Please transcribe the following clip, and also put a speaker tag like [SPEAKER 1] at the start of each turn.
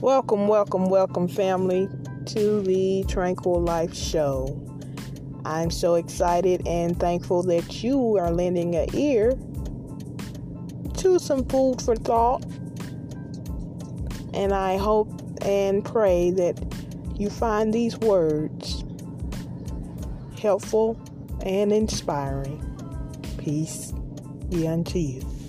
[SPEAKER 1] Welcome, welcome, welcome, family, to the Tranquil Life Show. I'm so excited and thankful that you are lending an ear to some food for thought. And I hope and pray that you find these words helpful and inspiring. Peace be unto you.